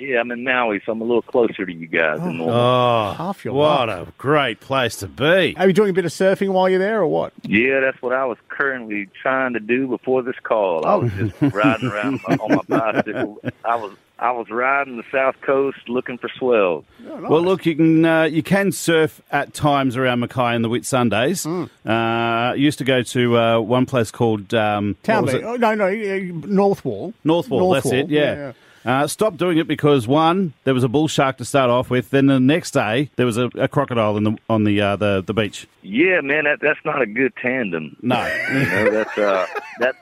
Yeah, I'm in Maui, so I'm a little closer to you guys than normal. Oh, Half your what life. a great place to be. Are you doing a bit of surfing while you're there, or what? Yeah, that's what I was currently trying to do before this call. I was just riding around my, on my bicycle. I was I was riding the south coast looking for swells. Well, look, you can uh, you can surf at times around Mackay on the Whitsundays. Hmm. Uh, I used to go to uh, one place called um, what Town was Beach. it? Oh, no, no, uh, North Wall. North Wall. North that's Wall, it. Yeah. Uh, stopped doing it because one, there was a bull shark to start off with. Then the next day, there was a, a crocodile in the on the uh, the the beach. Yeah, man, that that's not a good tandem. No, You know, that's uh that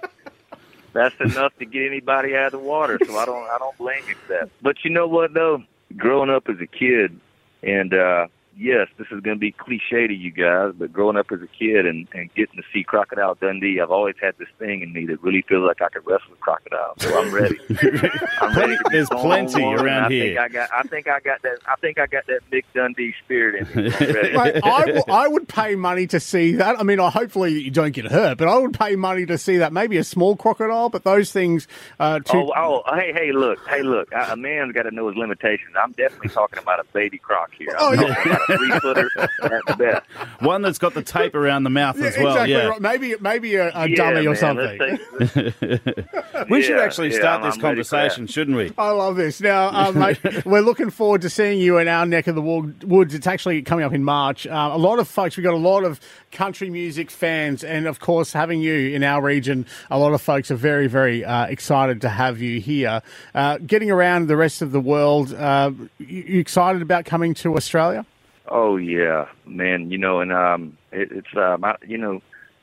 that's enough to get anybody out of the water. So I don't I don't blame you for that. But you know what though? Growing up as a kid, and uh yes, this is going to be cliche to you guys, but growing up as a kid and and getting to see Crocodile Dundee, I've always had this thing in me that really feels like I could wrestle with crocodile. So I'm ready. I'm ready to There's plenty on around I here. Think I got I think I got that I think I got that Mick Dundee spirit in me. Mate, I, w- I would pay money to see that. I mean, I hopefully you don't get hurt, but I would pay money to see that. Maybe a small crocodile, but those things. Uh, to, Oh, oh, hey, hey, look, hey, look. A a man's got to know his limitations. I'm definitely talking about a baby croc here. I'm Oh, yeah. Talking about a three footer at the best. one that's got the tape around the mouth yeah, as well. exactly yeah. right. Maybe maybe a, a Yeah, dummy or man, something. let's take- We should actually yeah, start I'm- this I'm ready for that. conversation, shouldn't we? I love this. Now, uh, mate, we're looking forward to seeing you in our neck of the wo- woods. It's actually coming up in March. Uh, a lot of folks, we've got a lot of country music fans, and of course, having you in our region, a lot of folks are very, very uh, excited to have you here. Uh, getting around the rest of the world, uh, you, you excited about coming to Australia? Oh yeah, man. You know, and um, it, it's um, I, you know,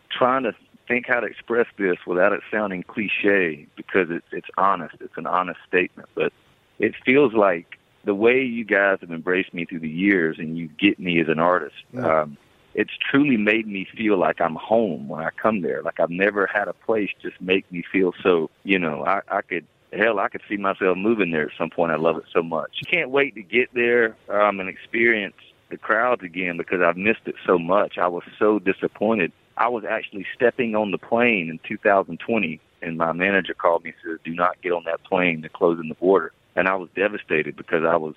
trying to think how to express this without it sounding cliche because it's it's honest. It's an honest statement, but it feels like the way you guys have embraced me through the years and you get me as an artist. Um, it's truly made me feel like I'm home when I come there. Like I've never had a place just make me feel so. You know, I, I could hell, I could see myself moving there at some point. I love it so much. Can't wait to get there um, and experience the crowds again because I've missed it so much. I was so disappointed. I was actually stepping on the plane in 2020, and my manager called me and said, "Do not get on that plane. They're closing the border." And I was devastated because I was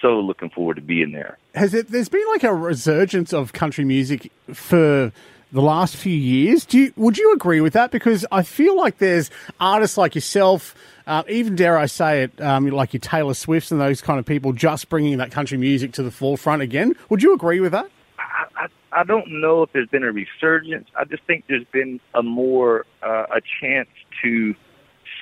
so looking forward to being there. Has it? There's been like a resurgence of country music for the last few years. Do you, would you agree with that? Because I feel like there's artists like yourself, uh, even dare I say it, um, like your Taylor Swifts and those kind of people, just bringing that country music to the forefront again. Would you agree with that? I, I, I don't know if there's been a resurgence. I just think there's been a more uh, a chance to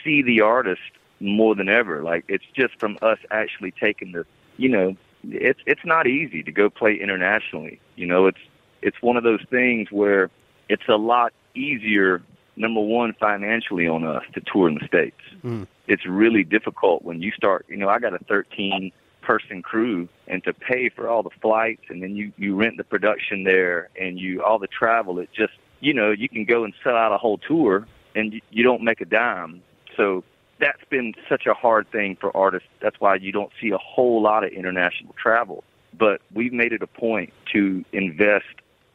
see the artist more than ever. Like it's just from us actually taking the, you know, it's it's not easy to go play internationally. You know, it's it's one of those things where it's a lot easier. Number one, financially on us to tour in the states. Hmm. It's really difficult when you start. You know, I got a 13 person crew and to pay for all the flights and then you you rent the production there and you all the travel it just you know you can go and sell out a whole tour and you, you don't make a dime so that's been such a hard thing for artists that's why you don't see a whole lot of international travel but we've made it a point to invest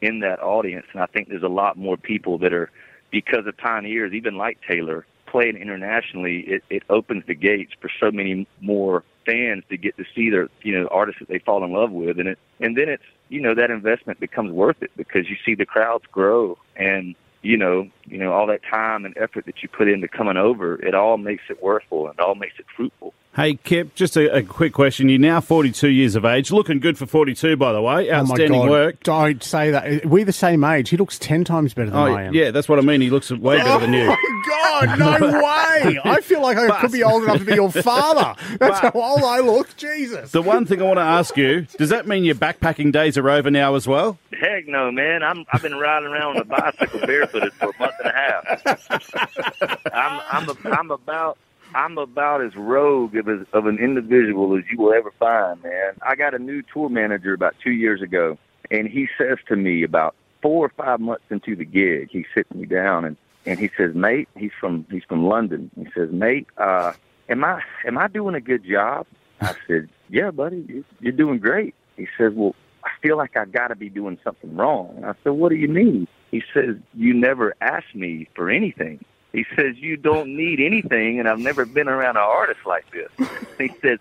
in that audience and I think there's a lot more people that are because of pioneers even like Taylor playing internationally it, it opens the gates for so many more fans to get to see their you know artists that they fall in love with and it and then it's you know that investment becomes worth it because you see the crowds grow and you know you know all that time and effort that you put into coming over it all makes it worthwhile and it all makes it fruitful Hey, Kip, just a, a quick question. You're now 42 years of age, looking good for 42, by the way. Outstanding oh my God. work. Don't say that. We're the same age. He looks 10 times better than Oh, I am. yeah, that's what I mean. He looks way better than you. Oh my God, no way! I feel like I could be old enough to be your father. That's how old I look. Jesus. The one thing I want to ask you, does that mean your backpacking days are over now as well? heck no man i'm i've been riding around on a bicycle barefooted for a month and a half i'm i'm a, i'm about I'm about as rogue of, as, of an individual as you will ever find, man. I got a new tour manager about two years ago, and he says to me about four or five months into the gig, he sits me down and and he says, "Mate, he's from he's from London." He says, "Mate, uh, am I am I doing a good job?" I said, "Yeah, buddy, you- you're doing great." He says, "Well, I feel like I got to be doing something wrong." I said, "What do you mean?" He says, "You never asked me for anything." He says, You don't need anything, and I've never been around an artist like this. He says,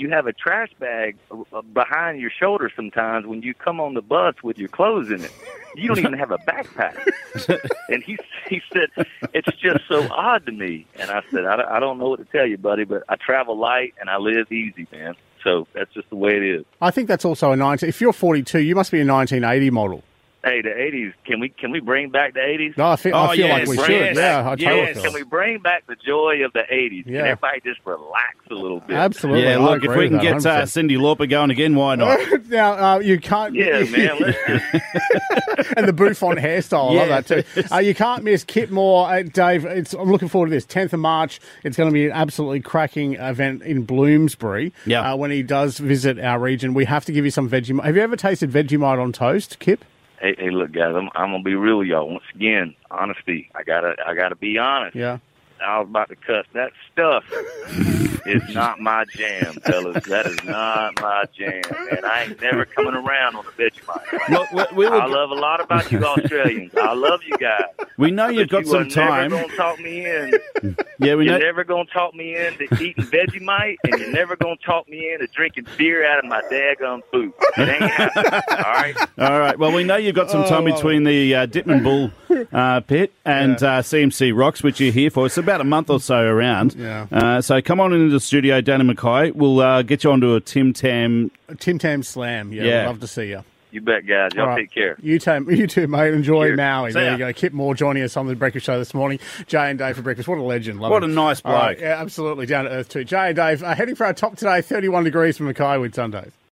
you have a trash bag uh, behind your shoulder sometimes when you come on the bus with your clothes in it. You don't even have a backpack. and he he said it's just so odd to me. And I said I, I don't know what to tell you, buddy, but I travel light and I live easy, man. So that's just the way it is. I think that's also a 19. If you're 42, you must be a 1980 model. Hey, the '80s. Can we can we bring back the '80s? No, I feel, Oh, I feel yes, like we yes, should. Yeah, I yes. totally feel. Can we bring back the joy of the '80s? Yeah. Can everybody just relax a little bit? Absolutely. Yeah, look, if we can get uh, Cyndi Lauper going again, why not? now uh, you can't. Yeah, man. Let's just and the bouffant hairstyle. I love that too. Uh, you can't miss Kip Moore, uh, Dave. It's, I'm looking forward to this. 10th of March. It's going to be an absolutely cracking event in Bloomsbury. Yeah. Uh, when he does visit our region, we have to give you some Vegemite. Have you ever tasted Vegemite on toast, Kip? Hey, hey, look, guys. I'm I'm gonna be real y'all once again. Honesty. I gotta I gotta be honest. Yeah. I was about to cuss. That stuff is not my jam, fellas. That is not my jam, man. I ain't never coming around on the Vegemite. Look, we, we, I love a lot about you Australians. I love you guys. we know you've got but you some are time. never gonna talk me in. Yeah, we You're know. never gonna talk me into eating Vegemite, and you're never gonna talk me into drinking beer out of my daggum boot. It ain't happening. All right. All right. Well, we know you've got some time Oh. between the uh, Dittmann Bull uh, pit and uh, CMC Rocks, which you're here for. It's about a month or so around. Yeah. Uh, so come on into the studio, Danny Mackay. We'll uh, get you onto a Tim Tam. Tim Tam Slam. Yeah, Yeah. Love to see you. You bet, guys. Y'all All right. take care. You too, you too, mate. Enjoy Cheers. Maui. See There ya. you go. Kip Moore joining us on the Breakfast Show this morning. Jay and Dave for breakfast. What a legend. Love What him. a nice All right, bloke. Yeah, absolutely. Down to earth too. Jay and Dave uh, heading for our top today. 31 degrees from Mackay Whitsundays.